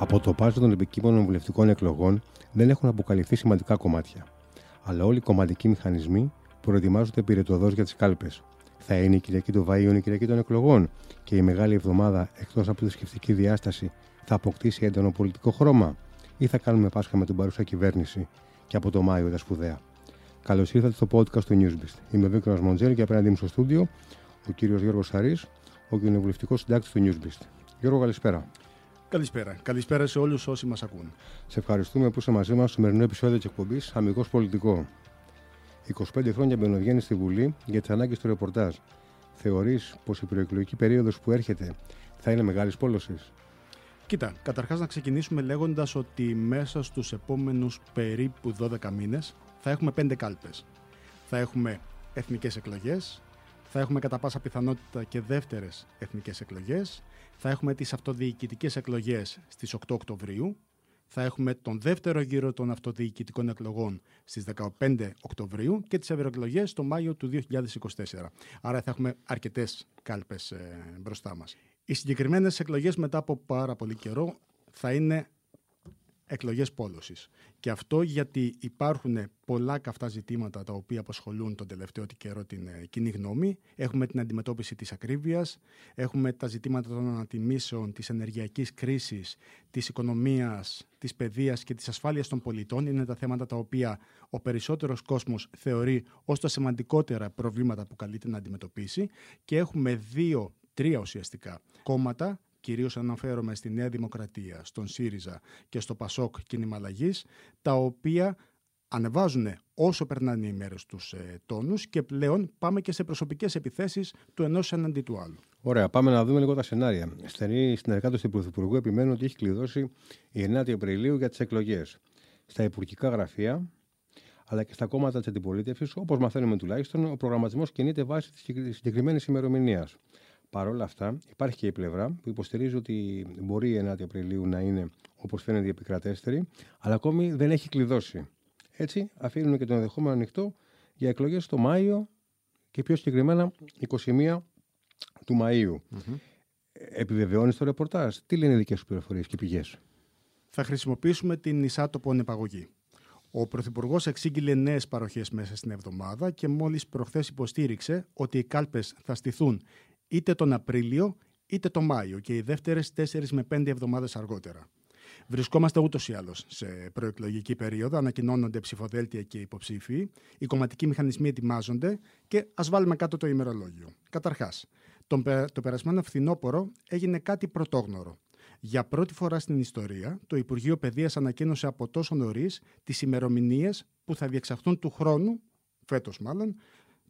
Από το πάζο των επικείμενων βουλευτικών εκλογών δεν έχουν αποκαλυφθεί σημαντικά κομμάτια. Αλλά όλοι οι κομματικοί μηχανισμοί προετοιμάζονται πυρετοδό για τις κάλπες. Θα είναι η Κυριακή των Βαΐων η Κυριακή των Εκλογών και η Μεγάλη Εβδομάδα, εκτός από τη σκεφτική διάσταση, θα αποκτήσει έντονο πολιτικό χρώμα, ή θα κάνουμε Πάσχα με την παρούσα κυβέρνηση και από το Μάιο τα σπουδαία. Καλώς ήρθατε στο podcast του Newsbeast. Είμαι ο Βίκτορα Μοντζέλ και απέναντί μου στο στούντιο ο κύριος Γιώργος Σαρής, ο κοινοβουλευτικός συντάκτης του Newsbeast. Γιώργο, καλησπέρα. Καλησπέρα. Καλησπέρα σε όλους όσοι μας ακούν. Σε ευχαριστούμε που είσαι μαζί μας στο σημερινό επεισόδιο της εκπομπής Αμυγός Πολιτικό. 25 χρόνια μπαινοβγαίνει στη Βουλή για τις ανάγκες του ρεπορτάζ. Θεωρείς πως η προεκλογική περίοδος που έρχεται θα είναι μεγάλης πόλωσης; Κοίτα, καταρχάς να ξεκινήσουμε λέγοντας ότι μέσα στους επόμενους περίπου 12 μήνες θα έχουμε 5 κάλπες. Θα έχουμε εθνικές εκλογές, θα έχουμε κατά πάσα πιθανότητα και δεύτερες εθνικές εκλογές, θα έχουμε τις αυτοδιοικητικές εκλογές στις 8 Οκτωβρίου, θα έχουμε τον δεύτερο γύρο των αυτοδιοικητικών εκλογών στις 15 Οκτωβρίου και τις ευρωεκλογές το Μάιο του 2024. Άρα θα έχουμε αρκετές κάλπες ε, μπροστά μας. Οι συγκεκριμένες εκλογές μετά από πάρα πολύ καιρό θα είναι εκλογές πόλωσης. Και αυτό γιατί υπάρχουν πολλά καυτά ζητήματα τα οποία απασχολούν τον τελευταίο καιρό την ε, κοινή γνώμη. Έχουμε την αντιμετώπιση της ακρίβειας, έχουμε τα ζητήματα των ανατιμήσεων, της ενεργειακής κρίσης, της οικονομίας, της παιδείας και της ασφάλειας των πολιτών. Είναι τα θέματα τα οποία ο περισσότερος κόσμος θεωρεί ως τα σημαντικότερα προβλήματα που καλείται να αντιμετωπίσει. Και έχουμε δύο, τρία ουσιαστικά κόμματα κυρίως αναφέρομαι στη Νέα Δημοκρατία, στον ΣΥΡΙΖΑ και στο ΠΑΣΟΚ κίνημα αλλαγής, τα οποία ανεβάζουν όσο περνάνε οι μέρες τους ε, τόνους και πλέον πάμε και σε προσωπικές επιθέσεις του ενός εναντί του άλλου. Ωραία, πάμε να δούμε λίγο τα σενάρια. Στενοί συνεργάτες του Πρωθυπουργού επιμένουν ότι έχει κλειδώσει η 9η Απριλίου για τις εκλογές. Στα υπουργικά γραφεία αλλά και στα κόμματα της αντιπολίτευσης, όπως μαθαίνουμε τουλάχιστον, ο προγραμματισμός κινείται βάσει της συγκεκριμένης ημερομηνίας. Παρ' όλα αυτά, υπάρχει και η πλευρά που υποστηρίζει ότι μπορεί η 9η Απριλίου να είναι όπως φαίνεται η επικρατέστερη, αλλά ακόμη δεν έχει κλειδώσει. Έτσι, αφήνουν και το ενδεχόμενο ανοιχτό για εκλογές το Μάιο και πιο συγκεκριμένα 21 του Μαΐου. Mm-hmm. Επιβεβαιώνει το ρεπορτάζ. Τι λένε οι δικές σου πληροφορίες και πηγές; Θα χρησιμοποιήσουμε την εισάτοπο ανεπαγωγή. Ο Πρωθυπουργός εξήγηλε νέες παροχές μέσα στην εβδομάδα και μόλις προχθές υποστήριξε ότι οι κάλπες θα στηθούν είτε τον Απρίλιο είτε τον Μάιο και οι δεύτερες 4 με 5 εβδομάδες αργότερα. Βρισκόμαστε ούτως ή άλλως σε προεκλογική περίοδο, ανακοινώνονται ψηφοδέλτια και υποψήφοι, οι κομματικοί μηχανισμοί ετοιμάζονται και ας βάλουμε κάτω το ημερολόγιο. Καταρχάς, το περασμένο φθινόπωρο έγινε κάτι πρωτόγνωρο. Για πρώτη φορά στην ιστορία, το Υπουργείο Παιδείας ανακοίνωσε από τόσο νωρίς τις ημερομηνίες που θα διεξαχθούν του χρόνου, φέτος μάλλον,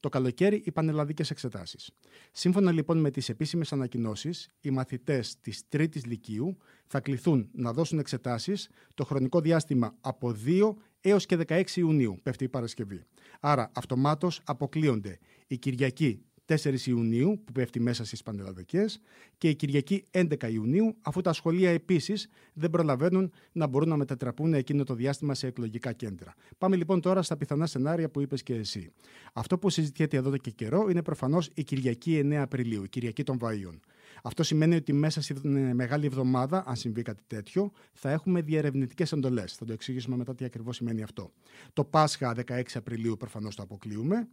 το καλοκαίρι οι πανελλαδικές εξετάσεις. Σύμφωνα λοιπόν με τις επίσημες ανακοινώσεις, οι μαθητές της Τρίτης Λυκείου θα κληθούν να δώσουν εξετάσεις το χρονικό διάστημα από 2 έως και 16 Ιουνίου, πέφτει η Παρασκευή. Άρα, αυτομάτως αποκλείονται η Κυριακή 4 Ιουνίου, που πέφτει μέσα στις πανελλαδικές, και η Κυριακή 11 Ιουνίου, αφού τα σχολεία επίσης δεν προλαβαίνουν να μπορούν να μετατραπούν εκείνο το διάστημα σε εκλογικά κέντρα. Πάμε λοιπόν τώρα στα πιθανά σενάρια που είπες και εσύ. Αυτό που συζητιέται εδώ και καιρό είναι προφανώς η Κυριακή 9 Απριλίου, η Κυριακή των Βαΐων. Αυτό σημαίνει ότι μέσα στην ε, μεγάλη εβδομάδα, αν συμβεί κάτι τέτοιο, θα έχουμε διερευνητικές εντολές. Θα το εξηγήσουμε μετά τι ακριβώς σημαίνει αυτό. Το Πάσχα 16 Απριλίου προφανώς το αποκλείουμε.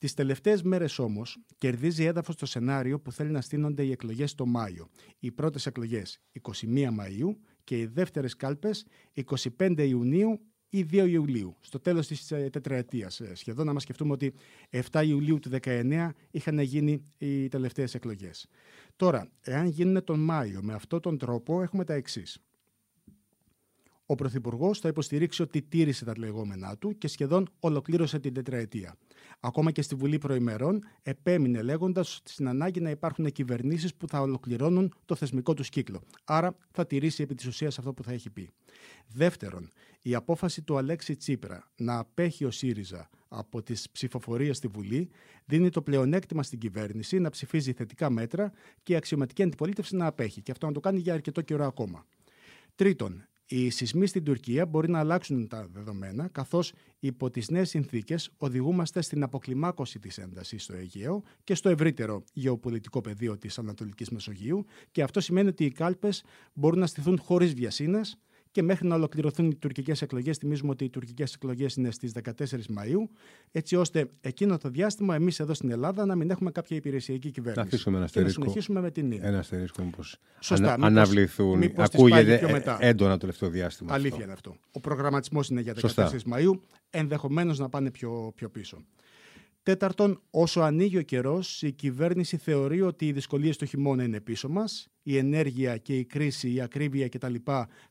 Τις τελευταίες μέρες όμως κερδίζει έδαφος το σενάριο που θέλει να στείνονται οι εκλογές το Μάιο. Οι πρώτες εκλογές 21 Μαου και οι δεύτερες κάλπες 25 Ιουνίου ή 2 Ιουλίου, στο τέλος της ε, τετραετίας ε, σχεδόν, να μας σκεφτούμε ότι 7 Ιουλίου του 19 είχαν γίνει οι τελευταίες εκλογές. Τώρα, εάν γίνουν τον Μάιο με αυτόν τον τρόπο, έχουμε τα εξής. Ο Πρωθυπουργός θα υποστηρίξει ότι τήρησε τα λεγόμενά του και σχεδόν ολοκλήρωσε την τετραετία. Ακόμα και στη Βουλή Προημερών επέμεινε λέγοντας στην ανάγκη να υπάρχουν κυβερνήσεις που θα ολοκληρώνουν το θεσμικό τους κύκλο. Άρα θα τηρήσει επί της ουσίας αυτό που θα έχει πει. Δεύτερον, η απόφαση του Αλέξη Τσίπρα να απέχει ο ΣΥΡΙΖΑ από τις ψηφοφορίες στη Βουλή δίνει το πλεονέκτημα στην κυβέρνηση να ψηφίζει θετικά μέτρα και η αξιωματική αντιπολίτευση να απέχει. Και αυτό να το κάνει για αρκετό καιρό ακόμα. Τρίτον, Οι σεισμοί στην Τουρκία μπορεί να αλλάξουν τα δεδομένα, καθώς υπό τις νέες συνθήκες οδηγούμαστε στην αποκλιμάκωση της έντασης στο Αιγαίο και στο ευρύτερο γεωπολιτικό πεδίο της Ανατολικής Μεσογείου και αυτό σημαίνει ότι οι κάλπες μπορούν να στηθούν χωρίς βιασύνες, και μέχρι να ολοκληρωθούν οι τουρκικές εκλογές. Θυμίζουμε ότι οι τουρκικές εκλογές είναι στις 14 Μαου, έτσι ώστε εκείνο το διάστημα εμείς εδώ στην Ελλάδα να μην έχουμε κάποια υπηρεσιακή κυβέρνηση. Να αφήσουμε ένα αστερίσκο. Και να συνεχίσουμε με την ίδια. Ένα αστερίσκο μήπως. Σωστά. Ανα, αναβληθούν. μήπως Ακούγεται πιο μετά. έντονα το τελευταίο διάστημα. Αλήθεια αυτό. είναι αυτό. Ο προγραμματισμός είναι για 14 Σωστά. Μαου, ενδεχομένως να πάνε πιο, πιο πίσω. Τέταρτον, όσο ανοίγει ο καιρός, η κυβέρνηση θεωρεί ότι οι δυσκολίες του χειμώνα είναι πίσω μας, η ενέργεια και η κρίση, η ακρίβεια κτλ.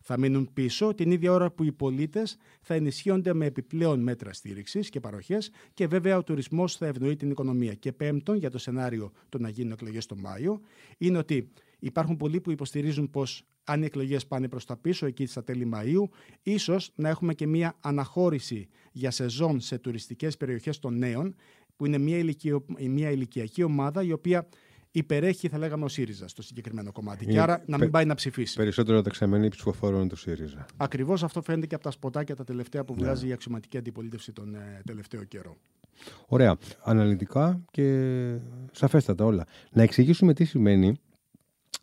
θα μείνουν πίσω, την ίδια ώρα που οι πολίτες θα ενισχύονται με επιπλέον μέτρα στήριξης και παροχές και βέβαια ο τουρισμός θα ευνοεί την οικονομία. Και πέμπτον, για το σενάριο το να γίνουν εκλογές το Μάιο, είναι ότι υπάρχουν πολλοί που υποστηρίζουν πως αν οι εκλογές πάνε προς τα πίσω, εκεί στα τέλη Μαου, ίσως να έχουμε και μία αναχώρηση για σεζόν σε τουριστικές περιοχές των νέων, που είναι μια, ηλικιο... μια ηλικιακή ομάδα η οποία υπερέχει, θα λέγαμε, ο ΣΥΡΙΖΑ στο συγκεκριμένο κομμάτι. Είναι Και άρα να μην πε- πάει να ψηφίσει. Περισσότερο δεξαμενή ψηφοφόρων του ΣΥΡΙΖΑ. Ακριβώς αυτό φαίνεται και από τα σποτάκια τα τελευταία που βγάζει η αξιωματική αντιπολίτευση τον ε, τελευταίο καιρό. Ωραία. Αναλυτικά και σαφέστατα όλα. Να εξηγήσουμε τι σημαίνει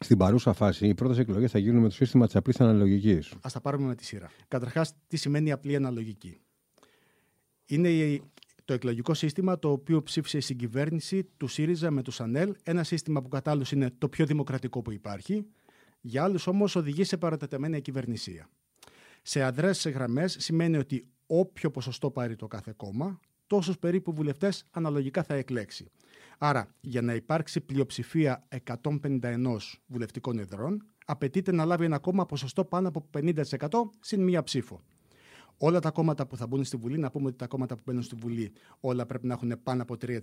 στην παρούσα φάση οι πρώτες εκλογές θα γίνουν με το σύστημα της απλής αναλογικής. Α τα πάρουμε με τη σειρά. Καταρχάς, τι σημαίνει απλή αναλογική. Είναι η- το εκλογικό σύστημα το οποίο ψήφισε η συγκυβέρνηση του ΣΥΡΙΖΑ με τους ΑΝΕΛ. Ένα σύστημα που κατά άλλους είναι το πιο δημοκρατικό που υπάρχει. Για άλλους όμως οδηγεί σε παρατεταμένη κυβερνησία. Σε αδρές γραμμές σημαίνει ότι όποιο ποσοστό πάρει το κάθε κόμμα, τόσους περίπου βουλευτές αναλογικά θα εκλέξει. Άρα, για να υπάρξει πλειοψηφία 151 βουλευτικών εδρών, απαιτείται να λάβει ένα κόμμα ποσοστό πάνω από 50% συν μία ψήφο. Όλα τα κόμματα που θα μπουν στη Βουλή, να πούμε ότι τα κόμματα που μπαίνουν στη Βουλή όλα πρέπει να έχουν πάνω από 3%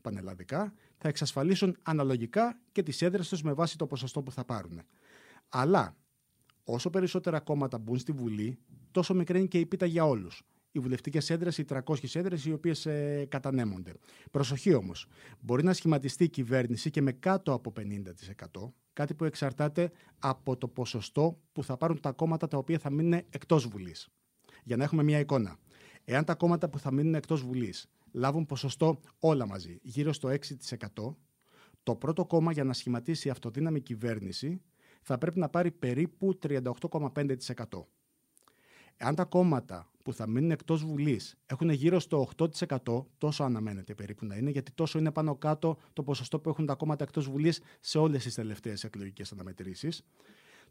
πανελλαδικά, θα εξασφαλίσουν αναλογικά και τις έδρες τους με βάση το ποσοστό που θα πάρουν. Αλλά όσο περισσότερα κόμματα μπουν στη Βουλή, τόσο μικρή είναι και η πίτα για όλους. Οι βουλευτικές έδρες, οι 300 έδρες οι οποίες ε, κατανέμονται. Προσοχή όμως, μπορεί να σχηματιστεί η κυβέρνηση και με κάτω από 50%, κάτι που εξαρτάται από το ποσοστό που θα πάρουν τα κόμματα τα οποία θα μείνουν εκτός Βουλής. Για να έχουμε μια εικόνα. Εάν τα κόμματα που θα μείνουν εκτός Βουλής λάβουν ποσοστό όλα μαζί, γύρω στο 6%, το πρώτο κόμμα για να σχηματίσει αυτοδύναμη κυβέρνηση θα πρέπει να πάρει περίπου 38,5%. Εάν τα κόμματα που θα μείνουν εκτός Βουλής έχουν γύρω στο 8%, τόσο αναμένεται περίπου να είναι, γιατί τόσο είναι πάνω κάτω το ποσοστό που έχουν τα κόμματα εκτός Βουλής σε όλες τις τελευταίες εκλογικές αναμετρήσεις,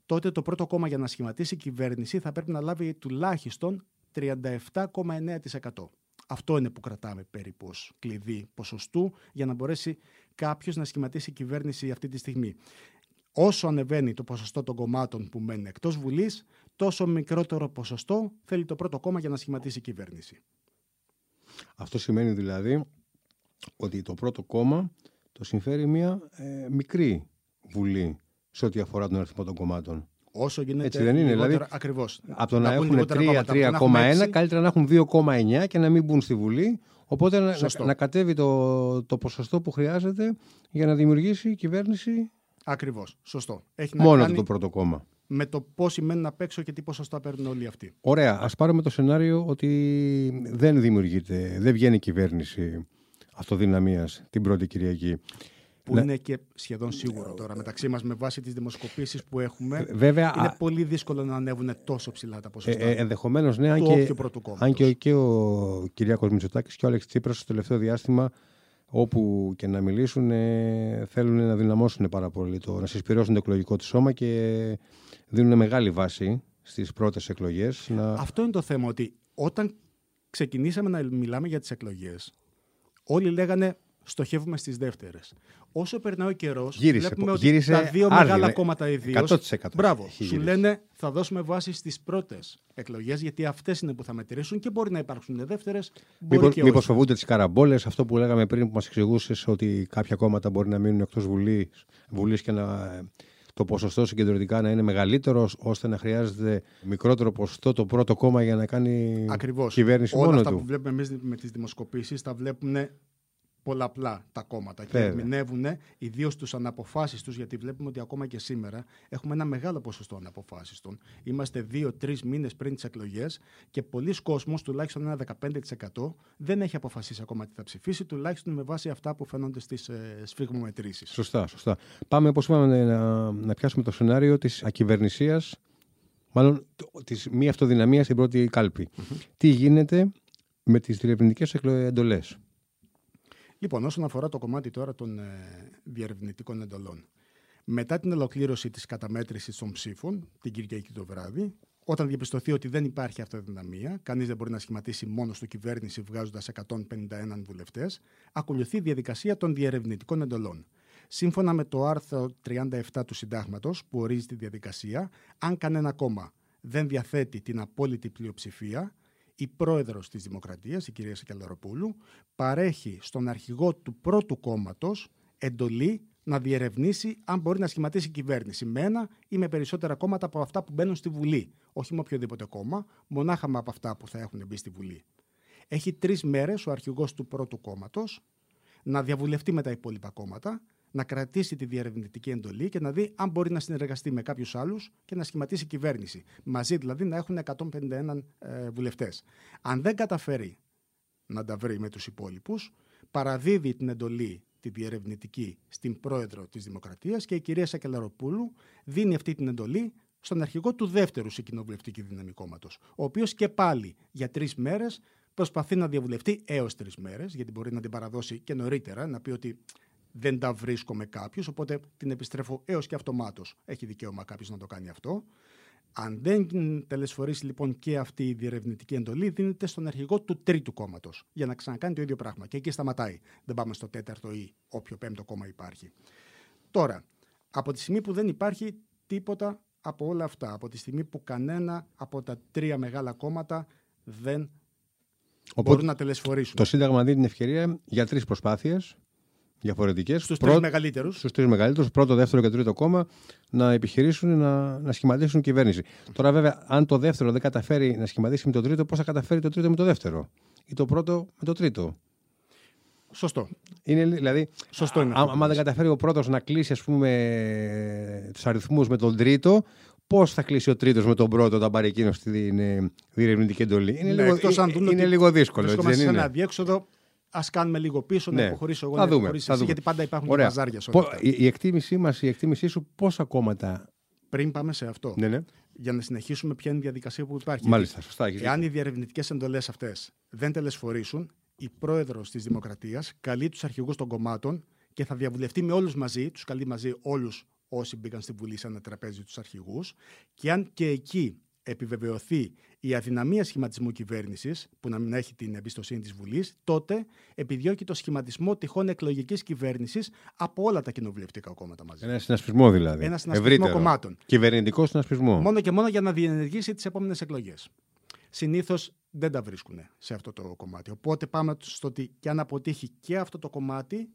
τότε το πρώτο κόμμα για να σχηματίσει κυβέρνηση θα πρέπει να λάβει τουλάχιστον 37,9%. Αυτό είναι που κρατάμε περίπου ως κλειδί ποσοστού για να μπορέσει κάποιος να σχηματίσει κυβέρνηση αυτή τη στιγμή. Όσο ανεβαίνει το ποσοστό των κομμάτων που μένουν εκτός Βουλής, τόσο μικρότερο ποσοστό θέλει το πρώτο κόμμα για να σχηματίσει κυβέρνηση. Αυτό σημαίνει δηλαδή ότι το πρώτο κόμμα το συμφέρει μια ε, μικρή βουλή σε ό,τι αφορά τον αριθμό των κομμάτων. Όσο γίνεται Έτσι δεν είναι, λιγότερα, δηλαδή, ακριβώς. Από το να, μπουν έχουν λιγότερα κόμματα, από το να έχουμε 3,1 έξι, καλύτερα να έχουν 2,9 και να μην μπουν στη Βουλή. Οπότε να, Σωστό. να, να κατέβει το, το ποσοστό που χρειάζεται για να δημιουργήσει η κυβέρνηση Ακριβώς, σωστό. Έχει να μόνο του κάνει το πρώτο κόμμα. με το πόσοι μένουν απ' έξω και τι ποσοστά παίρνουν όλοι αυτοί. Ωραία, ας πάρουμε το σενάριο ότι δεν δημιουργείται, δεν βγαίνει η κυβέρνηση αυτοδυναμίας την πρώτη Κυριακή. Που Ναι. είναι και σχεδόν σίγουρο τώρα μεταξύ μας με βάση τις δημοσκοπήσεις που έχουμε. Βέβαια, είναι α- πολύ δύσκολο να ανέβουν τόσο ψηλά τα ε, ποσοστά. ε, ενδεχομένως ναι, αν του και, όποιου πρώτου κόμματος. αν και, ο, και ο Κυριάκος Μητσοτάκης και ο Άλεξ Τσίπρας στο τελευταίο διάστημα όπου και να μιλήσουν ε, θέλουν να δυναμώσουν πάρα πολύ το, να συσπηρώσουν το εκλογικό του σώμα και δίνουν μεγάλη βάση στις πρώτες εκλογές. Να... Αυτό είναι το θέμα, ότι όταν ξεκινήσαμε να μιλάμε για τις εκλογές, όλοι λέγανε στοχεύουμε στις δεύτερες. Όσο περνάει ο καιρός, Γύρισε, βλέπουμε ότι γύρισε τα δύο άρδινε. μεγάλα κόμματα ιδίως, 100% μπράβο, έχει σου γυρίσει. λένε θα δώσουμε βάση στις πρώτες εκλογές, γιατί αυτές είναι που θα μετρήσουν και μπορεί να υπάρξουν δεύτερες, μπορεί Μήπως, και μήπως όχι. φοβούνται τις καραμπόλες, αυτό που λέγαμε πριν που μας εξηγούσες ότι κάποια κόμματα μπορεί να μείνουν εκτός βουλής, βουλής και να, το ποσοστό συγκεντρωτικά να είναι μεγαλύτερος ώστε να χρειάζεται μικρότερο ποσοστό το πρώτο κόμμα για να κάνει Ακριβώς. κυβέρνηση Όλα μόνο αυτά του. που βλέπουμε εμείς με τις δημοσκοπήσεις τα βλέπουν πολλαπλά τα κόμματα και ερμηνεύουν ιδίως τους αναποφάσεις τους, γιατί βλέπουμε ότι ακόμα και σήμερα έχουμε ένα μεγάλο ποσοστό αναποφάσεις των. Είμαστε δύο-τρει μήνες πριν τις εκλογές και πολλοί κόσμοι, τουλάχιστον ένα 15%, δεν έχει αποφασίσει ακόμα τι θα ψηφίσει, τουλάχιστον με βάση αυτά που φαίνονται στις ε, σφιγμομετρήσεις. Σωστά, σωστά. Πάμε, όπως είπαμε, να, να πιάσουμε το σενάριο της ακυβερνησίας, μάλλον της μη αυτοδυναμίας στην πρώτη κάλπη. Τι γίνεται με τις διερευνητικές εντολές; Λοιπόν, όσον αφορά το κομμάτι τώρα των ε, διερευνητικών εντολών. Μετά την ολοκλήρωση της καταμέτρησης των ψήφων, την Κυριακή το βράδυ, όταν διαπιστωθεί ότι δεν υπάρχει αυτοδυναμία, κανείς δεν μπορεί να σχηματίσει μόνο του κυβέρνηση βγάζοντας 151 βουλευτές, ακολουθεί η διαδικασία των διερευνητικών εντολών. Σύμφωνα με το άρθρο 37 του Συντάγματος, που ορίζει τη διαδικασία, αν κανένα κόμμα δεν διαθέτει την απόλυτη πλειοψηφία, η πρόεδρος της Δημοκρατίας, η κυρία Σακελαροπούλου, παρέχει στον αρχηγό του πρώτου κόμματος εντολή να διερευνήσει αν μπορεί να σχηματίσει κυβέρνηση με ένα ή με περισσότερα κόμματα από αυτά που μπαίνουν στη Βουλή. Όχι με οποιοδήποτε κόμμα, μονάχα με από αυτά που θα έχουν μπει στη Βουλή. Έχει τρεις μέρες ο αρχηγός του πρώτου κόμματος να διαβουλευτεί με τα υπόλοιπα κόμματα να κρατήσει τη διερευνητική εντολή και να δει αν μπορεί να συνεργαστεί με κάποιους άλλους και να σχηματίσει κυβέρνηση. Μαζί δηλαδή να έχουν 151 ε, βουλευτές. Αν δεν καταφέρει να τα βρει με τους υπόλοιπους, παραδίδει την εντολή τη διερευνητική στην πρόεδρο της Δημοκρατίας και η κυρία Σακελαροπούλου δίνει αυτή την εντολή στον αρχηγό του δεύτερου σε κοινοβουλευτική δύναμη κόμματο, ο οποίος και πάλι για τρεις μέρες προσπαθεί να διαβουλευτεί έως τρεις μέρες, γιατί μπορεί να την παραδώσει και νωρίτερα, να πει ότι δεν τα βρίσκω με κάποιους, οπότε την επιστρέφω έως και αυτομάτως. Έχει δικαίωμα κάποιος να το κάνει αυτό. Αν δεν τελεσφορήσει λοιπόν και αυτή η διερευνητική εντολή, δίνεται στον αρχηγό του τρίτου κόμματος για να ξανακάνει το ίδιο πράγμα. Και εκεί σταματάει. Δεν πάμε στο τέταρτο ή όποιο πέμπτο κόμμα υπάρχει. Τώρα, από τη στιγμή που δεν υπάρχει τίποτα από όλα αυτά, από τη στιγμή που κανένα από τα τρία μεγάλα κόμματα δεν Οπότε, μπορούν να τελεσφορήσουν. Το Σύνταγμα δίνει την ευκαιρία για τρεις προσπάθειες διαφορετικές. Στους τρεις μεγαλύτερους. Στους τρεις μεγαλύτερους, πρώτο, δεύτερο και τρίτο κόμμα, να επιχειρήσουν να, να σχηματίσουν κυβέρνηση. Τώρα, βέβαια, αν το δεύτερο δεν καταφέρει να σχηματίσει με το τρίτο, πώς θα καταφέρει το τρίτο με το δεύτερο; Ή το πρώτο με το τρίτο; Σωστό. Είναι, δηλαδή, Σωστό είναι. Αν δεν καταφέρει ο πρώτος να κλείσει ας πούμε, τους αριθμούς με τον τρίτο, πώς θα κλείσει ο τρίτος με τον πρώτο όταν πάρει εκείνος τη διερευνητική εντολή; Είναι, ναι, λίγο, είναι, είναι λίγο δύσκολο. Βρισκόμαστε σε ένα διέξοδο Α κάνουμε λίγο πίσω, ναι. να υποχωρήσω εγώ, θα να δούμε, εσύ, γιατί πάντα υπάρχουν Ωραία. βαζάρια σε η, η, εκτίμησή μας, η εκτίμησή σου, πόσα κόμματα. Πριν πάμε σε αυτό, ναι, ναι. για να συνεχίσουμε ποια είναι η διαδικασία που υπάρχει. Μάλιστα, σωστά. Εάν οι διαρευνητικέ εντολές αυτές δεν τελεσφορήσουν, η πρόεδρος της Δημοκρατίας καλεί τους αρχηγούς των κομμάτων και θα διαβουλευτεί με όλους μαζί, τους καλεί μαζί όλους όσοι μπήκαν στη Βουλή σε ένα τραπέζι τους αρχηγούς. Και αν και εκεί επιβεβαιωθεί η αδυναμία σχηματισμού κυβέρνησης, που να μην έχει την εμπιστοσύνη της Βουλής, τότε επιδιώκει το σχηματισμό τυχόν εκλογικής κυβέρνησης από όλα τα κοινοβουλευτικά κόμματα μαζί. Ένα συνασπισμό δηλαδή. Ένα συνασπισμό κομμάτων. Κυβερνητικό συνασπισμό. Μόνο και μόνο για να διενεργήσει τις επόμενες εκλογές. Συνήθως δεν τα βρίσκουν σε αυτό το κομμάτι. Οπότε πάμε στο ότι και αν αποτύχει και αυτό το κομμάτι,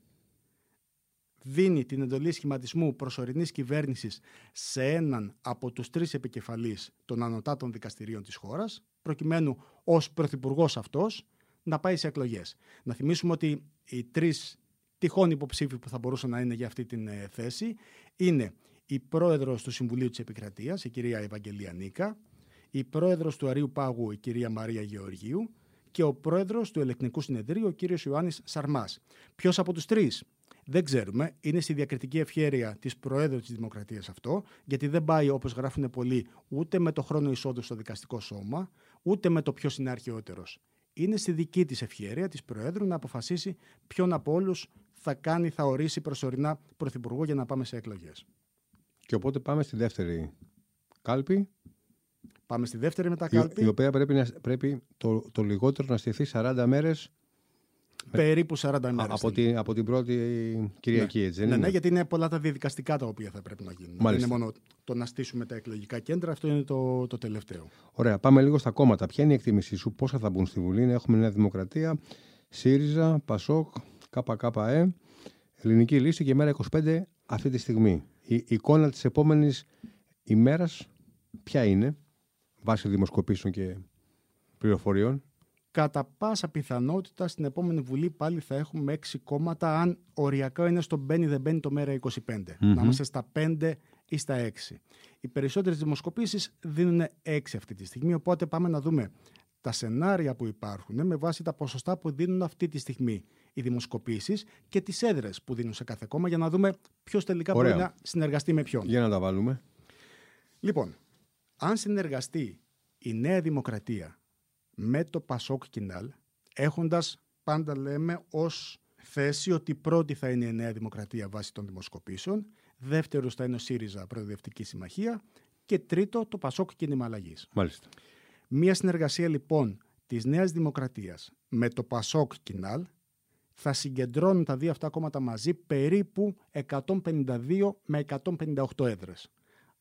δίνει την εντολή σχηματισμού προσωρινής κυβέρνησης σε έναν από τους τρεις επικεφαλείς των ανωτάτων δικαστηρίων της χώρας, προκειμένου ως πρωθυπουργός αυτός να πάει σε εκλογές. Να θυμίσουμε ότι οι τρεις τυχόν υποψήφοι που θα μπορούσαν να είναι για αυτή την ε, θέση είναι η πρόεδρος του Συμβουλίου της Επικρατείας, η κυρία Ευαγγελία Νίκα, η πρόεδρος του Αρίου Πάγου, η κυρία Μαρία Γεωργίου και ο πρόεδρος του Ελεκτρικού Συνεδρίου, ο κύριος Ιωάννης Σαρμάς. Ποιος από τους τρεις δεν ξέρουμε. Είναι στη διακριτική ευχέρεια της Προέδρου της Δημοκρατίας αυτό, γιατί δεν πάει όπως γράφουν πολλοί ούτε με το χρόνο εισόδου στο δικαστικό σώμα, ούτε με το ποιος είναι αρχαιότερος. Είναι στη δική της ευχέρεια της Προέδρου να αποφασίσει ποιον από όλους θα κάνει, θα ορίσει προσωρινά πρωθυπουργό για να πάμε σε εκλογές. Και οπότε πάμε στη δεύτερη κάλπη. Πάμε στη δεύτερη μετακάλπη. Η, η οποία πρέπει, να, πρέπει το, το λιγότερο να στηθεί 40 μέρες Περίπου 40 μέρες. Από, την, από την πρώτη Κυριακή, ναι. έτσι δεν ναι, είναι; Ναι, γιατί είναι πολλά τα διαδικαστικά τα οποία θα πρέπει να γίνουν. Δεν είναι μόνο το να στήσουμε τα εκλογικά κέντρα, αυτό είναι το, το τελευταίο. Ωραία, πάμε λίγο στα κόμματα. Ποια είναι η εκτίμησή σου, πόσα θα μπουν στη Βουλή, Έχουμε Νέα Δημοκρατία, ΣΥΡΙΖΑ, ΠΑΣΟΚ, ΚΚΕ, Ελληνική Λύση και μέρα 25 αυτή τη στιγμή. Η εικόνα της επόμενης ημέρας ποια είναι, βάσει δημοσκοπήσεων και πληροφοριών; Κατά πάσα πιθανότητα στην επόμενη Βουλή πάλι θα έχουμε έξι κόμματα αν οριακά είναι στο μπαίνει δεν μπαίνει το μέρα 25. Να είμαστε στα 5 ή στα 6. Οι περισσότερες δημοσκοπήσεις δίνουν 6 αυτή τη στιγμή, οπότε πάμε να δούμε τα σενάρια που υπάρχουν με βάση τα ποσοστά που δίνουν αυτή τη στιγμή οι δημοσκοπήσεις και τις έδρες που δίνουν σε κάθε κόμμα για να δούμε ποιος τελικά Ωραία. μπορεί να συνεργαστεί με ποιον. Για να τα βάλουμε. Λοιπόν, αν συνεργαστεί η Νέα Δημοκρατία με το Πασόκ Κινάλ, έχοντας πάντα λέμε ως θέση ότι πρώτη θα είναι η Νέα Δημοκρατία βάσει των δημοσκοπήσεων, δεύτερος θα είναι ο ΣΥΡΙΖΑ Προοδευτική Συμμαχία και τρίτο το Πασόκ Κίνημα Αλλαγής. Μάλιστα. Μία συνεργασία λοιπόν της Νέας Δημοκρατίας με το Πασόκ Κινάλ θα συγκεντρώνουν τα δύο αυτά κόμματα μαζί περίπου 152 με 158 έδρες.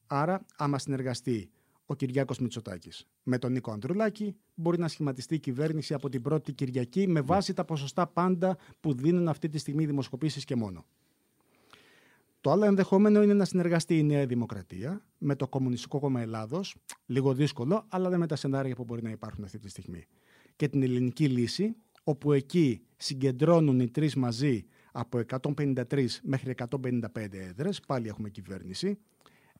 Άρα, άμα συνεργαστεί ο Κυριάκος Μητσοτάκης με τον Νίκο Ανδρουλάκη, μπορεί να σχηματιστεί η κυβέρνηση από την πρώτη Κυριακή με βάση τα ποσοστά πάντα που δίνουν αυτή τη στιγμή οι δημοσκοπήσεις και μόνο. Το άλλο ενδεχόμενο είναι να συνεργαστεί η Νέα Δημοκρατία με το Κομμουνιστικό Κόμμα Ελλάδος. Λίγο δύσκολο, αλλά δεν με τα σενάρια που μπορεί να υπάρχουν αυτή τη στιγμή. Και την Ελληνική Λύση, όπου εκεί συγκεντρώνουν οι τρεις μαζί από 153 μέχρι 155 έδρες. Πάλι έχουμε κυβέρνηση.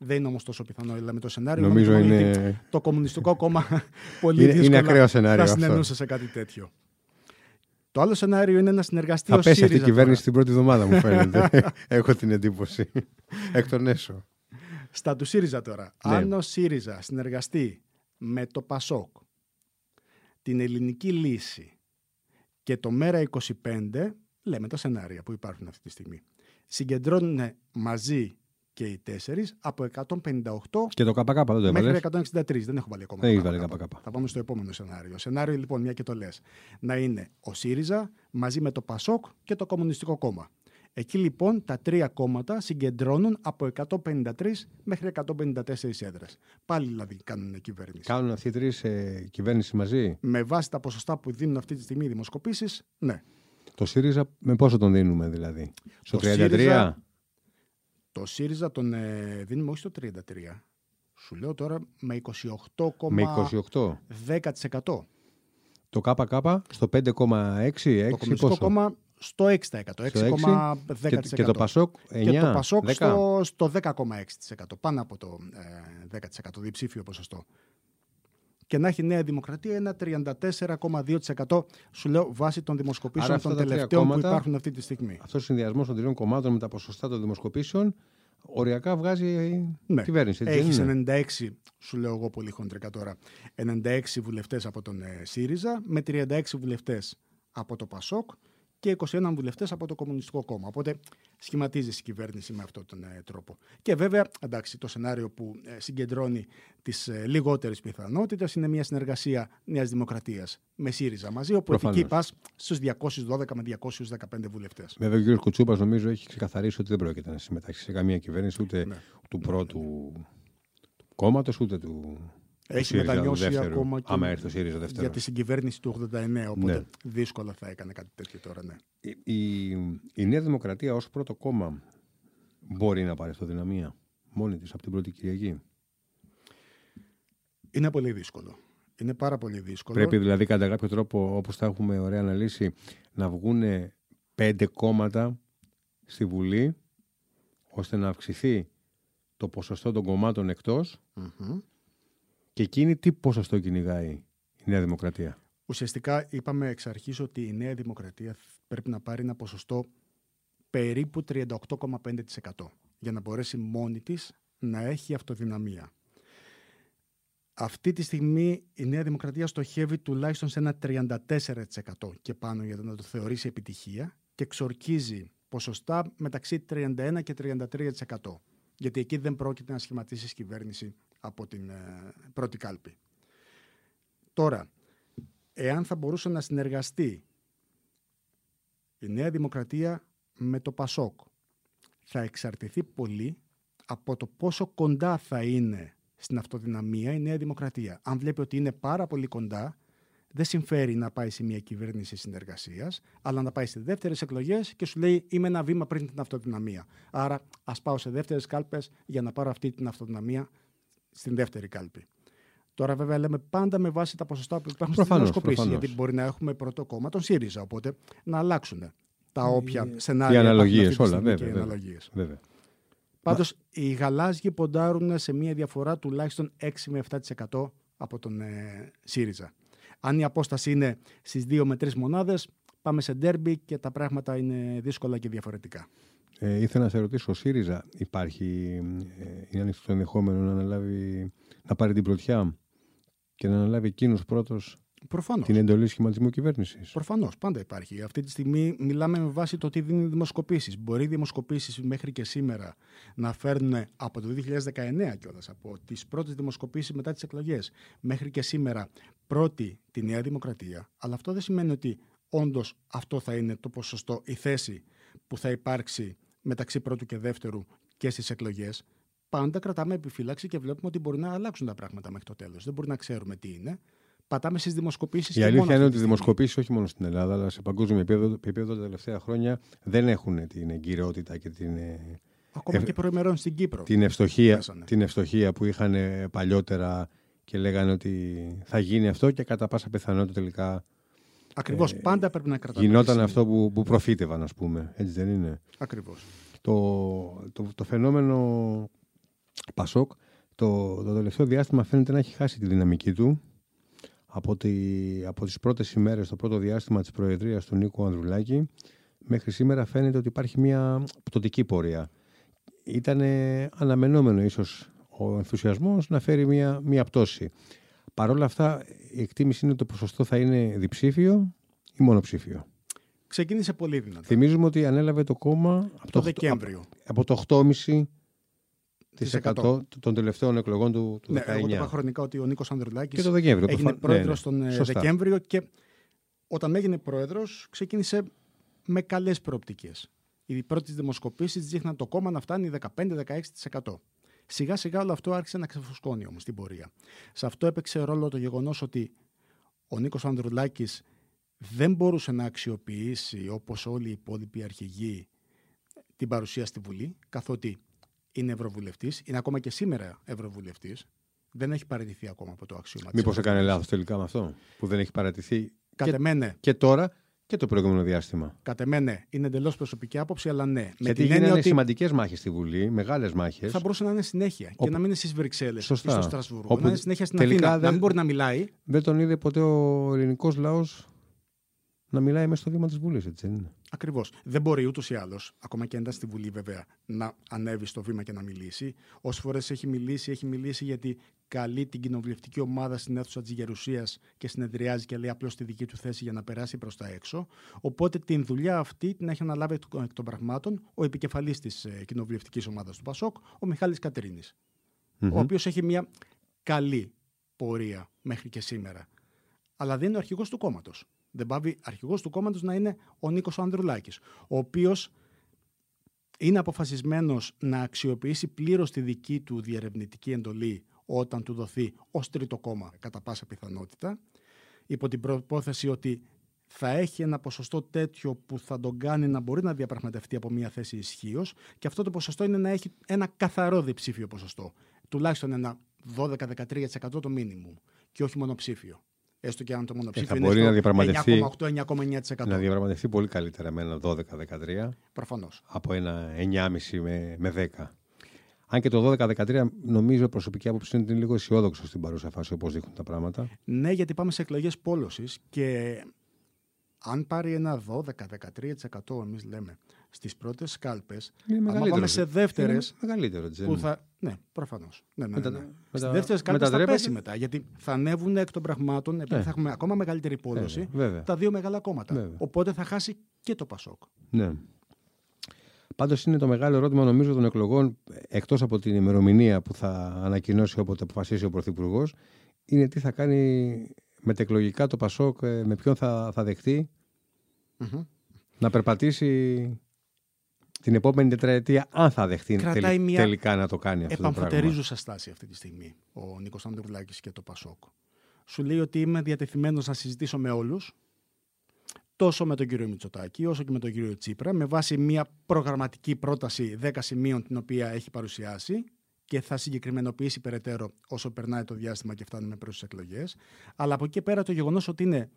Δεν είναι όμως τόσο πιθανό, αλλά με το σενάριο. Νομίζω νομίζω ότι είναι- Το Κομμουνιστικό Κόμμα πολύ Είναι- είναι δύσκολα ακραίο σενάριο θα αυτό. συνενούσε σε κάτι τέτοιο. Το άλλο σενάριο είναι να συνεργαστεί Θα ο πέσει αυτή η ΣΥΡΙΖΑ κυβέρνηση τώρα. την πρώτη εβδομάδα, μου φαίνεται. Έχω την εντύπωση. Εκ των έσω. Στα του ΣΥΡΙΖΑ τώρα. Ναι. Αν ο ΣΥΡΙΖΑ συνεργαστεί με το ΠΑΣΟΚ, την Ελληνική Λύση και το ΜΕΡΑ 25, λέμε τα σενάρια που υπάρχουν αυτή τη στιγμή, συγκεντρώνουν μαζί και οι τέσσερις από 158 Και το ΚΚ δεν το μέχρι έβαλες. 163. Δεν έχω βάλει ακόμα. Δεν το έχεις βάλει ΚΚ. ΚΚ. Θα πάμε στο επόμενο σενάριο. Σενάριο λοιπόν, μια και το λες. Να είναι ο ΣΥΡΙΖΑ μαζί με το ΠΑΣΟΚ και το Κομμουνιστικό Κόμμα. Εκεί λοιπόν τα τρία κόμματα συγκεντρώνουν από 153 μέχρι 154 έδρες. Πάλι δηλαδή κάνουν κυβέρνηση. Κάνουν αυτοί οι τρεις ε, κυβέρνηση μαζί; Με βάση τα ποσοστά που δίνουν αυτή τη στιγμή οι δημοσκοπήσεις, ναι. Το ΣΥΡΙΖΑ με πόσο τον δίνουμε δηλαδή; Στο Το 33. ΣΥΡΙΖΑ Το ΣΥΡΙΖΑ τον ε, δίνουμε όχι στο 33. Σου λέω τώρα με 28,10%. Με 28. Το ΚΚ στο 5,6. 6, Το Κομμουνιστικό πόσο; Κόμμα στο 6%. 6,10%. Και, και το ΠΑΣΟΚ 9. Και το Πασόκ 10. στο, στο 10,6%. Πάνω από το ε, 10% διψήφιο ποσοστό. Και να έχει η Νέα Δημοκρατία ένα 34,2% σου λέω βάσει των δημοσκοπήσεων Άρα αυτά των τα τρία τελευταίων που κόμματα- υπάρχουν αυτή τη στιγμή. Αυτός ο συνδυασμός των τριών κομμάτων με τα ποσοστά των δημοσκοπήσεων οριακά βγάζει Ναι. κυβέρνηση. Έτσι Έχεις δεν είναι; 96, σου λέω εγώ πολύ χοντρικά τώρα, 96 βουλευτές από τον ε, ΣΥΡΙΖΑ με 36 βουλευτές από το ΠΑΣΟΚ και 21 βουλευτές από το Κομμουνιστικό Κόμμα. Οπότε σχηματίζεις η κυβέρνηση με αυτόν τον ε, τρόπο. Και βέβαια, εντάξει, το σενάριο που ε, συγκεντρώνει τις ε, λιγότερες πιθανότητες είναι μια συνεργασία Νέας Δημοκρατίας με ΣΥΡΙΖΑ μαζί, όπου Προφανώς. εκεί πας στους 212 με 215 βουλευτές. Βέβαια, ο κ. Κουτσούπας νομίζω έχει ξεκαθαρίσει ότι δεν πρόκειται να συμμετάσχει σε καμία κυβέρνηση ούτε Ναι. του πρώτου κόμματος ούτε του. Του Έχει ΣΥΡΙΖΑ μετανιώσει δεύτερου, ακόμα και Άμα έρθει ο ΣΥΡΙΖΑ δεύτερο. για τη συγκυβέρνηση του 89, οπότε Ναι. δύσκολα θα έκανε κάτι τέτοιο τώρα, ναι. Η, η, η Νέα Δημοκρατία ως πρώτο κόμμα μπορεί να πάρει αυτοδυναμία μόνη της από την πρώτη Κυριακή; Είναι πολύ δύσκολο. Είναι πάρα πολύ δύσκολο. Πρέπει δηλαδή κατά κάποιο τρόπο, όπως τα έχουμε ωραία αναλύσει, να βγουν πέντε κόμματα στη Βουλή ώστε να αυξηθεί το ποσοστό των κομμάτων εκτός Μμμ. Και εκείνη τι ποσοστό κυνηγάει η Νέα Δημοκρατία; Ουσιαστικά είπαμε εξ αρχής ότι η Νέα Δημοκρατία πρέπει να πάρει ένα ποσοστό περίπου 38,5% για να μπορέσει μόνη της να έχει αυτοδυναμία. Αυτή τη στιγμή η Νέα Δημοκρατία στοχεύει τουλάχιστον σε ένα 34% και πάνω για να το θεωρήσει επιτυχία και εξορκίζει ποσοστά μεταξύ 31% και 33%. Γιατί εκεί δεν πρόκειται να σχηματίσεις κυβέρνηση από την ε, πρώτη κάλπη. Τώρα, εάν θα μπορούσε να συνεργαστεί η Νέα Δημοκρατία με το Πασόκ, θα εξαρτηθεί πολύ από το πόσο κοντά θα είναι στην αυτοδυναμία η Νέα Δημοκρατία. Αν βλέπει ότι είναι πάρα πολύ κοντά, δεν συμφέρει να πάει σε μια κυβέρνηση συνεργασίας, αλλά να πάει σε δεύτερες εκλογές και σου λέει: Είμαι ένα βήμα πριν την αυτοδυναμία. Άρα, ας πάω σε δεύτερες κάλπες για να πάρω αυτή την αυτοδυναμία στην δεύτερη κάλπη. Τώρα, βέβαια, λέμε πάντα με βάση τα ποσοστά που υπάρχουν στι δημοσκοπήσει. Γιατί μπορεί να έχουμε πρώτο κόμμα τον ΣΥΡΙΖΑ. Οπότε να αλλάξουν τα όποια σενάρια. Οι αναλογίες, όλα, βέβαια. βέβαια, βέβαια. Πάντως, οι γαλάζιοι ποντάρουν σε μια διαφορά τουλάχιστον 6 με 7% από τον ε, ΣΥΡΙΖΑ. Αν η απόσταση είναι στις 2 με 3 μονάδες, πάμε σε ντέρμπι και τα πράγματα είναι δύσκολα και διαφορετικά. Ε, ήθελα να σε ρωτήσω, ο ΣΥΡΙΖΑ υπάρχει, ε, είναι ανοιχτό το ενδεχόμενο να, αναλάβει, να πάρει την πρωτιά και να αναλάβει εκείνος πρώτος την εντολή σχηματισμού κυβέρνησης; Προφανώς, πάντα υπάρχει. Αυτή τη στιγμή μιλάμε με βάση το τι δίνουν οι δημοσκοπήσεις. Μπορεί οι δημοσκοπήσεις μέχρι και σήμερα να φέρνουν από το 2019 κιόλας, από τις πρώτες δημοσκοπήσεις μετά τις εκλογές, μέχρι και σήμερα πρώτη τη Νέα Δημοκρατία. Αλλά αυτό δεν σημαίνει ότι όντως αυτό θα είναι το ποσοστό, η θέση που θα υπάρξει μεταξύ πρώτου και δεύτερου και στις εκλογές. Πάντα κρατάμε επιφύλαξη και βλέπουμε ότι μπορεί να αλλάξουν τα πράγματα μέχρι το τέλος. Δεν μπορεί να ξέρουμε τι είναι. Πατάμε στις δημοσκοπήσεις. Η αλήθεια είναι ότι οι δημοσκοπήσεις, όχι μόνο στην Ελλάδα, αλλά σε παγκόσμιο επίπεδο, επίπεδο τα τελευταία χρόνια δεν έχουν την εγκυρότητα και την. Ε, Ακόμα και προημερών στην Κύπρο. Την ευστοχία, την ευστοχία που είχαν παλιότερα και λέγανε ότι θα γίνει αυτό και κατά πάσα πιθανότητα τελικά Ακριβώς. Ε, πάντα πρέπει να κρατάμε. Γινόταν αυτό που, που προφήτευαν, ας πούμε. Έτσι δεν είναι; Ακριβώς. Το, το, το, φαινόμενο Πασόκ το, το τελευταίο διάστημα φαίνεται να έχει χάσει τη δυναμική του. Από, τη, από τις πρώτες ημέρες, το πρώτο διάστημα της Προεδρίας του Νίκου Ανδρουλάκη, μέχρι σήμερα φαίνεται ότι υπάρχει μια πτωτική πορεία. Ήταν αναμενόμενο ίσως ο ενθουσιασμός να φέρει μια, μια πτώση. Παρ' όλα αυτά, η εκτίμηση είναι ότι το ποσοστό θα είναι διψήφιο ή μονοψήφιο. Ξεκίνησε πολύ δυνατά. Θυμίζουμε ότι ανέλαβε το κόμμα από το, Δεκέμβριο. Από το 8,5% των τελευταίων εκλογών του, του ναι, 19. Εγώ το είπα χρονικά ότι ο Νίκος Ανδρουλάκης και το Δεκέμβριο, έγινε το... πρόεδρος ναι, ναι. τον ε, Σωστά. Δεκέμβριο και όταν έγινε πρόεδρος ξεκίνησε με καλές προοπτικές. Οι πρώτες δημοσκοπήσεις δείχναν το κόμμα να φτάνει 15-16% σιγά σιγά όλο αυτό άρχισε να ξεφουσκώνει όμως την πορεία. Σε αυτό έπαιξε ρόλο το γεγονός ότι ο Νίκος Ανδρουλάκης δεν μπορούσε να αξιοποιήσει όπως όλοι οι υπόλοιποι αρχηγοί την παρουσία στη Βουλή, καθότι είναι ευρωβουλευτής, είναι ακόμα και σήμερα ευρωβουλευτής. Δεν έχει παραιτηθεί ακόμα από το αξίωμα Μήπως έκανε λάθος τελικά με αυτό, που δεν έχει παραιτηθεί. Κατ' και, και τώρα και το προηγούμενο διάστημα. Κατ' εμέ, ναι. Είναι εντελώς προσωπική άποψη, αλλά ναι. Γιατί με γίνανε ότι... σημαντικές μάχες στη Βουλή, μεγάλες μάχες. Θα μπορούσε να είναι συνέχεια. Και να μην είναι στις Βρυξέλλες ή στο Στρασβούργο. Όπου... Να είναι συνέχεια στην Αθήνα. Δεν... Να μην μπορεί να μιλάει. Δεν τον είδε ποτέ ο ελληνικός λαός να μιλάει μέσα στο βήμα της Βουλής, έτσι δεν είναι; Ακριβώς. Δεν μπορεί ούτως ή άλλως, ακόμα και αν ήταν στη Βουλή βέβαια, να ανέβει στο βήμα και να μιλήσει. Όσες φορές έχει μιλήσει, έχει μιλήσει γιατί καλεί την κοινοβουλευτική ομάδα στην αίθουσα της Γερουσίας και συνεδριάζει και λέει απλώς τη δική του θέση για να περάσει προς τα έξω. Οπότε την δουλειά αυτή την έχει αναλάβει εκ των πραγμάτων ο επικεφαλής της ε, κοινοβουλευτικής ομάδας του Πασόκ, ο Μιχάλης Κατερίνης. Mm-hmm. Ο οποίος έχει μια καλή πορεία μέχρι και σήμερα. Αλλά δεν είναι ο αρχηγός του κόμματος δεν πάβει αρχηγός του κόμματος να είναι ο Νίκος Ανδρουλάκης, ο οποίος είναι αποφασισμένος να αξιοποιήσει πλήρως τη δική του διερευνητική εντολή όταν του δοθεί ως τρίτο κόμμα κατά πάσα πιθανότητα, υπό την προπόθεση ότι θα έχει ένα ποσοστό τέτοιο που θα τον κάνει να μπορεί να διαπραγματευτεί από μια θέση ισχύως και αυτό το ποσοστό είναι να έχει ένα καθαρό διψήφιο ποσοστό. Τουλάχιστον ένα 12-13% το μήνυμο και όχι μονοψήφιο έστω και αν το μονοψήφιο είναι να διαπραγματευτεί, 9,8-9,9%. Να διαπραγματευτεί πολύ καλύτερα με ένα 12-13. Προφανώς. Από ένα 9,5 με, με 10. Αν και το 12-13 νομίζω προσωπική άποψη είναι λίγο αισιόδοξο στην παρούσα φάση όπως δείχνουν τα πράγματα. Ναι, γιατί πάμε σε εκλογές πόλωσης και αν πάρει ένα 12-13% εμείς λέμε στις πρώτες κάλπες, αν πάμε σε δεύτερες. Μεγαλύτερο, που θα... Ναι, προφανώς. Ναι, ναι, ναι. ναι. Στις δεύτερες κάλπε θα πέσει μετά. Γιατί θα ανέβουν εκ των πραγμάτων, επειδή ναι. θα έχουμε ακόμα μεγαλύτερη υπόδοση, τα δύο μεγάλα κόμματα. Βέβαια. Οπότε θα χάσει και το Πασόκ. Ναι. Πάντως είναι το μεγάλο ερώτημα νομίζω των εκλογών, εκτός από την ημερομηνία που θα ανακοινώσει όποτε αποφασίσει ο Πρωθυπουργός, είναι τι θα κάνει μετεκλογικά το Πασόκ, ε, με ποιον θα, θα δεχτει να περπατήσει την επόμενη τετραετία, αν θα δεχτεί τελικά να το κάνει αυτό το πράγμα. Επαμφωτερίζουσα στάση αυτή τη στιγμή ο Νίκος Ανδρουλάκης και το Πασόκ. Σου λέει ότι είμαι διατεθειμένος να συζητήσω με όλους, τόσο με τον κύριο Μητσοτάκη όσο και με τον κύριο Τσίπρα, με βάση μια προγραμματική πρόταση 10 σημείων την οποία έχει παρουσιάσει και θα συγκεκριμενοποιήσει περαιτέρω όσο περνάει το διάστημα και φτάνουμε προς τις εκλογές. Αλλά από εκεί πέρα το γεγονός ότι είναι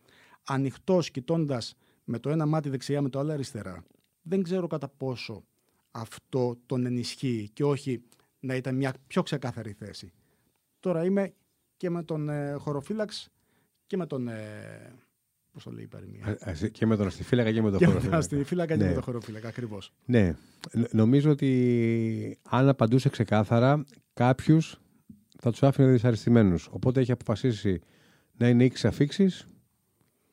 ανοιχτός κοιτώντας με το ένα μάτι δεξιά με το άλλο αριστερά, δεν ξέρω κατά πόσο αυτό τον ενισχύει και όχι να ήταν μια πιο ξεκάθαρη θέση. Τώρα είμαι και με τον ε, χωροφύλαξ και με τον... Ε, πώς το λέει η παροιμία; Και με τον αστιφύλακα και με τον χωροφύλακα. Και με τον αστιφύλακα και με ναι. τον χωροφύλακα, ακριβώς. Ναι. Νομίζω ότι αν απαντούσε ξεκάθαρα, κάποιους θα τους άφηνε δυσαρεστημένους. Οπότε έχει αποφασίσει να είναι ήξι αφήξεις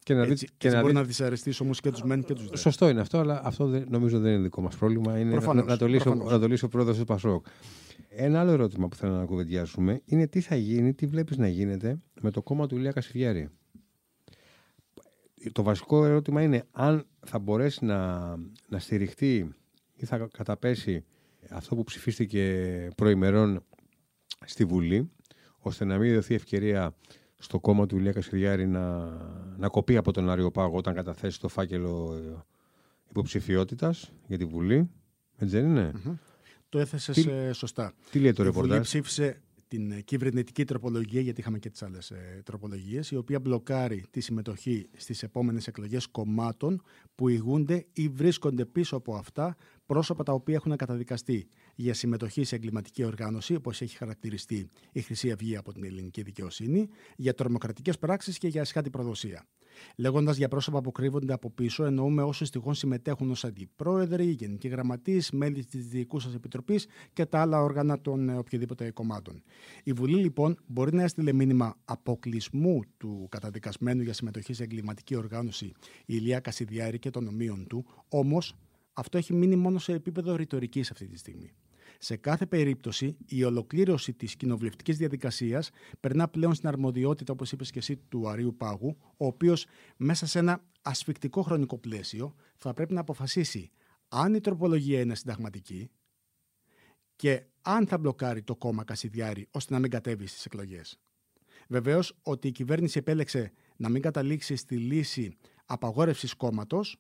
και να έτσι, και να μπορεί να δυσαρεστήσει όμως και τους μεν και τους δε. Σωστό είναι αυτό, αλλά αυτό δεν, νομίζω δεν είναι δικό μας πρόβλημα. Είναι προφανώς, να, να, το λύσω, να το λύσω ο πρόεδρος του Πασόκ. Ένα άλλο ερώτημα που θέλω να κουβεντιάσουμε είναι τι θα γίνει, τι βλέπεις να γίνεται με το κόμμα του Ηλία Κασιδιάρη. Το βασικό ερώτημα είναι αν θα μπορέσει να, να στηριχτεί ή θα καταπέσει αυτό που ψηφίστηκε προημερών στη Βουλή, ώστε να μην δοθεί ευκαιρία στο κόμμα του Ηλία Κασιδιάρη να, να κοπεί από τον Άριο Πάγο όταν καταθέσει το φάκελο ε, υποψηφιότητας για τη Βουλή. Έτσι δεν ειναι Το έθεσε σωστά. Τι λέει το ρεπορτάζ. Η Βουλή ψήφισε την κυβερνητική τροπολογία, γιατί είχαμε και τις άλλες τροπολογίες, η οποία μπλοκάρει τη συμμετοχή στις επόμενες εκλογές κομμάτων που ηγούνται ή βρίσκονται πίσω από αυτά πρόσωπα τα οποία έχουν καταδικαστεί για συμμετοχή σε εγκληματική οργάνωση, όπως έχει χαρακτηριστεί η Χρυσή Αυγή από την ελληνική δικαιοσύνη, για τρομοκρατικές πράξεις και για ασχάτη προδοσία. Λέγοντας για πρόσωπα που κρύβονται από πίσω, εννοούμε όσου τυχόν συμμετέχουν ως αντιπρόεδροι, γενικοί γραμματείς, μέλη της Διοικούσα Επιτροπής και τα άλλα όργανα των ε, οποιοδήποτε κομμάτων. Η Βουλή, λοιπόν, μπορεί να έστειλε μήνυμα αποκλεισμού του καταδικασμένου για συμμετοχή σε εγκληματική οργάνωση Ηλία Κασιδιάρη και των ομοίων του, όμως αυτό έχει μείνει μόνο σε επίπεδο ρητορικής αυτή τη στιγμή. Σε κάθε περίπτωση, η ολοκλήρωση της κοινοβουλευτικής διαδικασίας περνά πλέον στην αρμοδιότητα, όπως είπες και εσύ, του Αρίου Πάγου, ο οποίος μέσα σε ένα ασφικτικό χρονικό πλαίσιο θα πρέπει να αποφασίσει αν η τροπολογία είναι συνταγματική και αν θα μπλοκάρει το κόμμα Κασιδιάρη ώστε να μην κατέβει στις εκλογές. Βεβαίως ότι η κυβέρνηση επέλεξε να μην καταλήξει στη λύση απαγόρευσης κόμματος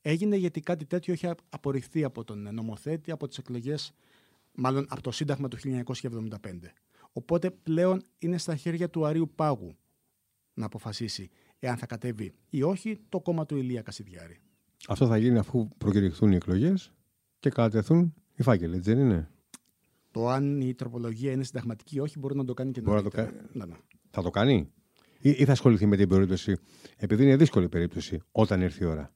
έγινε γιατί κάτι τέτοιο είχε απορριφθεί από τον νομοθέτη από τις εκλογές μάλλον από το Σύνταγμα του 1975. Οπότε πλέον είναι στα χέρια του Αρίου Πάγου να αποφασίσει εάν θα κατέβει ή όχι το κόμμα του Ηλία Κασιδιάρη. Αυτό θα γίνει αφού προκηρυχθούν οι εκλογές και κατατεθούν οι φάκελοι, έτσι δεν είναι; Το αν η τροπολογία είναι συνταγματική ή όχι μπορεί να το κάνει και μπορεί να το κάνει. Ναι, ναι. Θα το κάνει; Ή, ή θα ασχοληθεί με την περίπτωση, επειδή είναι δύσκολη περίπτωση, όταν έρθει η ώρα;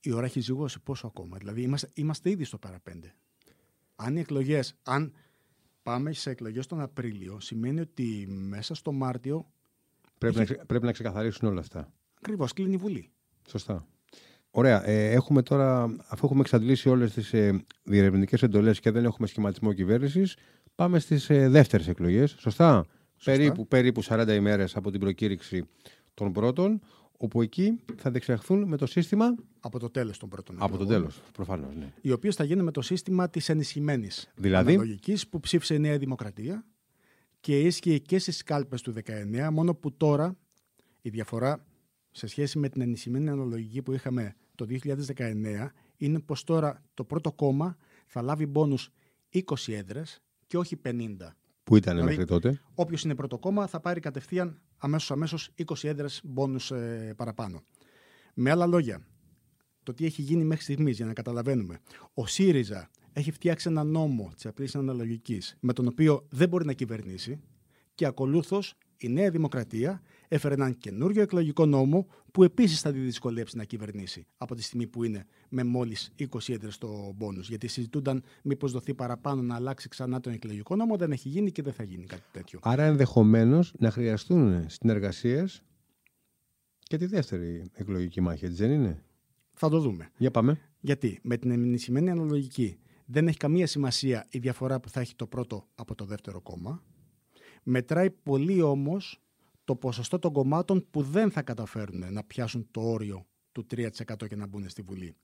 Η ώρα έχει ζυγώσει πόσο ακόμα. Δηλαδή είμαστε, είμαστε ήδη στο παραπέντε αν οι εκλογές, αν πάμε σε εκλογές τον Απρίλιο, σημαίνει ότι μέσα στο Μάρτιο. Πρέπει, να, πρέπει να ξεκαθαρίσουν όλα αυτά. Ακριβώς, κλείνει η Βουλή. Σωστά. Ωραία. Ε, έχουμε τώρα, αφού έχουμε εξαντλήσει όλες τις ε, διερευνητικές εντολές και δεν έχουμε σχηματισμό κυβέρνησης, πάμε στις ε, δεύτερες εκλογές. Σωστά. Περίπου, περίπου 40 ημέρες από την προκήρυξη των πρώτων όπου εκεί θα διεξαχθούν με το σύστημα. Από το τέλος των πρώτων Από το τέλος, προφανώς. Ναι. Οι οποίε θα γίνουν με το σύστημα της ενισχυμένης δηλαδή... αναλογικής που ψήφισε η Νέα Δημοκρατία και ίσχυε και στις κάλπες του 19, μόνο που τώρα η διαφορά σε σχέση με την ενισχυμένη αναλογική που είχαμε το 2019 είναι πως τώρα το πρώτο κόμμα θα λάβει μπόνους 20 έδρες και όχι 50. Που ήταν δηλαδή, μέχρι τότε. Όποιος είναι πρώτο κόμμα θα πάρει κατευθείαν αμέσως αμέσως 20 έδρες μπόνου ε, παραπάνω. Με άλλα λόγια, το τι έχει γίνει μέχρι στιγμής για να καταλαβαίνουμε. Ο ΣΥΡΙΖΑ έχει φτιάξει ένα νόμο της απλή αναλογικής με τον οποίο δεν μπορεί να κυβερνήσει και ακολούθως η Νέα Δημοκρατία έφερε έναν καινούριο εκλογικό νόμο που επίσης θα τη δυσκολέψει να κυβερνήσει από τη στιγμή που είναι με μόλις 20 έδρε στο μπόνους. Γιατί συζητούνταν μήπως δοθεί παραπάνω να αλλάξει ξανά τον εκλογικό νόμο. Δεν έχει γίνει και δεν θα γίνει κάτι τέτοιο. Άρα ενδεχομένως να χρειαστούν συνεργασίες και τη δεύτερη εκλογική μάχη, έτσι δεν είναι; Θα το δούμε. Για πάμε. Γιατί με την ενισχυμένη αναλογική δεν έχει καμία σημασία η διαφορά που θα έχει το πρώτο από το δεύτερο κόμμα. Μετράει πολύ όμως το ποσοστό των κομμάτων που δεν θα καταφέρουν να πιάσουν το όριο του 3% και να μπουν στη Βουλή.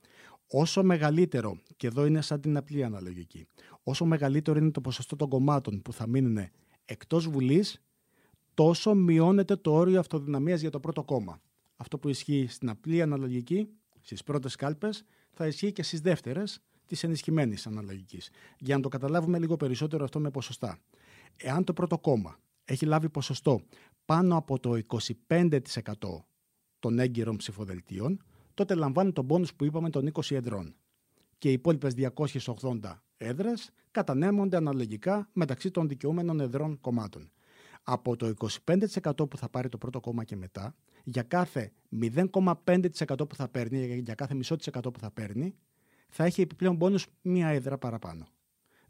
Όσο μεγαλύτερο, και εδώ είναι σαν την απλή αναλογική, όσο μεγαλύτερο είναι το ποσοστό των κομμάτων που θα μείνουν εκτός Βουλής, τόσο μειώνεται το όριο αυτοδυναμίας για το πρώτο κόμμα. Αυτό που ισχύει στην απλή αναλογική, στις πρώτες κάλπες, θα ισχύει και στις δεύτερες, της ενισχυμένης αναλλαγική. Για να το καταλάβουμε λίγο περισσότερο αυτό με ποσοστά. Εάν το πρώτο κόμμα έχει λάβει ποσοστό πάνω από το 25% των έγκυρων ψηφοδελτίων, τότε λαμβάνει τον πόνους που είπαμε των 20 εδρών. Και οι υπόλοιπες 280 έδρες κατανέμονται αναλογικά μεταξύ των δικαιούμενων εδρών κομμάτων. Από το 25% που θα πάρει το πρώτο κόμμα και μετά, για κάθε 0,5% που θα παίρνει, για κάθε μισό της εκατό που θα παίρνει, θα έχει επιπλέον πόνους μία έδρα παραπάνω.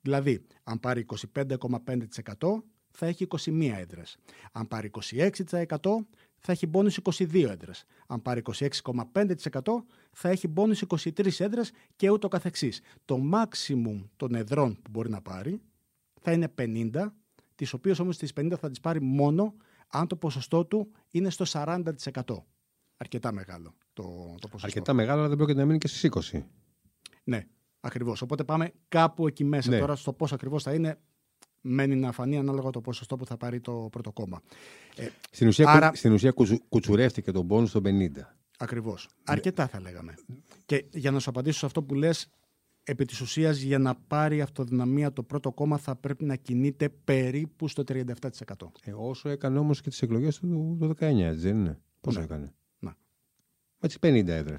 Δηλαδή, αν πάρει 25,5% θα έχει 21 έδρες. Αν πάρει 26% θα έχει μπόνους 22 έδρες. Αν πάρει 26,5% θα έχει μπόνους 23 έδρες και ούτω καθεξής. Το maximum των εδρών που μπορεί να πάρει θα είναι 50, τις οποίες όμως τις 50 θα τις πάρει μόνο αν το ποσοστό του είναι στο 40%. Αρκετά μεγάλο το, το ποσοστό. Αρκετά μεγάλο, αλλά δεν πρόκειται να μείνει και στις 20. Ναι, ακριβώς. Οπότε πάμε κάπου εκεί μέσα. Ναι. Τώρα στο πώς ακριβώς θα είναι μένει να φανεί ανάλογα το ποσοστό που θα πάρει το πρώτο κόμμα. Ε, στην, ουσία, άρα... στην ουσία κουτσουρεύτηκε τον πόνους στο 50. Ακριβώς. Ναι. Αρκετά θα λέγαμε. Και για να σου απαντήσω σε αυτό που λες, επί της ουσίας για να πάρει αυτοδυναμία το πρώτο κόμμα θα πρέπει να κινείται περίπου στο 37%. Ε, όσο έκανε όμως και τις εκλογές του το 19, έτσι δεν είναι; Πόσο ναι. έκανε; Να. Έτσι 50 εδρε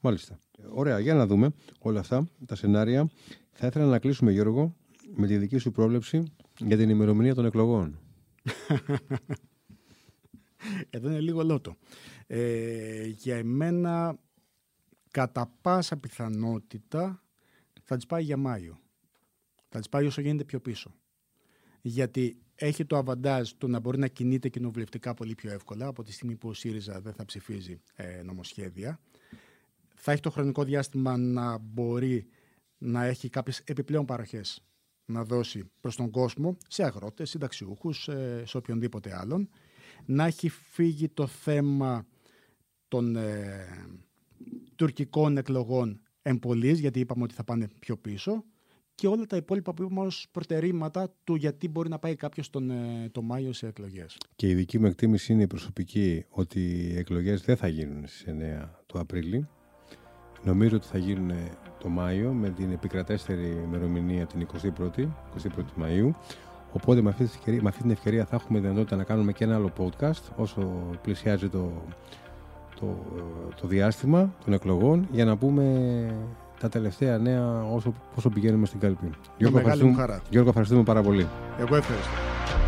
Μάλιστα. Ωραία, για να δούμε όλα αυτά τα σενάρια. Θα ήθελα να κλείσουμε, Γιώργο, με τη δική σου πρόβλεψη για την ημερομηνία των εκλογών. Εδώ είναι λίγο λότο. Ε, για εμένα, κατά πάσα πιθανότητα, θα τις πάει για Μάιο. Θα τις πάει όσο γίνεται πιο πίσω. Γιατί έχει το αβαντάζ του να μπορεί να κινείται κοινοβουλευτικά πολύ πιο εύκολα από τη στιγμή που ο ΣΥΡΙΖΑ δεν θα ψηφίζει ε, νομοσχέδια. Θα έχει το χρονικό διάστημα να μπορεί να έχει κάποιες επιπλέον παροχές να δώσει προς τον κόσμο, σε αγρότες, συνταξιούχους, σε οποιονδήποτε άλλον. Να έχει φύγει το θέμα των ε, τουρκικών εκλογών εμπολής, γιατί είπαμε ότι θα πάνε πιο πίσω, και όλα τα υπόλοιπα που είπαμε ως προτερήματα του γιατί μπορεί να πάει κάποιος τον, ε, το Μάιο σε εκλογές. Και η δική μου εκτίμηση είναι η προσωπική ότι οι εκλογές δεν θα γίνουν στις 9 του Απρίλη. Νομίζω ότι θα γίνουν το Μάιο με την επικρατέστερη ημερομηνία την 21η, 21η Μαΐου. Οπότε με αυτή, ευκαιρία, με αυτή την ευκαιρία θα έχουμε δυνατότητα να κάνουμε και ένα άλλο podcast όσο πλησιάζει το, το, το διάστημα των εκλογών για να πούμε τα τελευταία νέα όσο, όσο πηγαίνουμε στην κάλπη. Γιώργο, ευχαριστούμε, Γιώργο, ευχαριστούμε πάρα πολύ. Εγώ ευχαριστώ.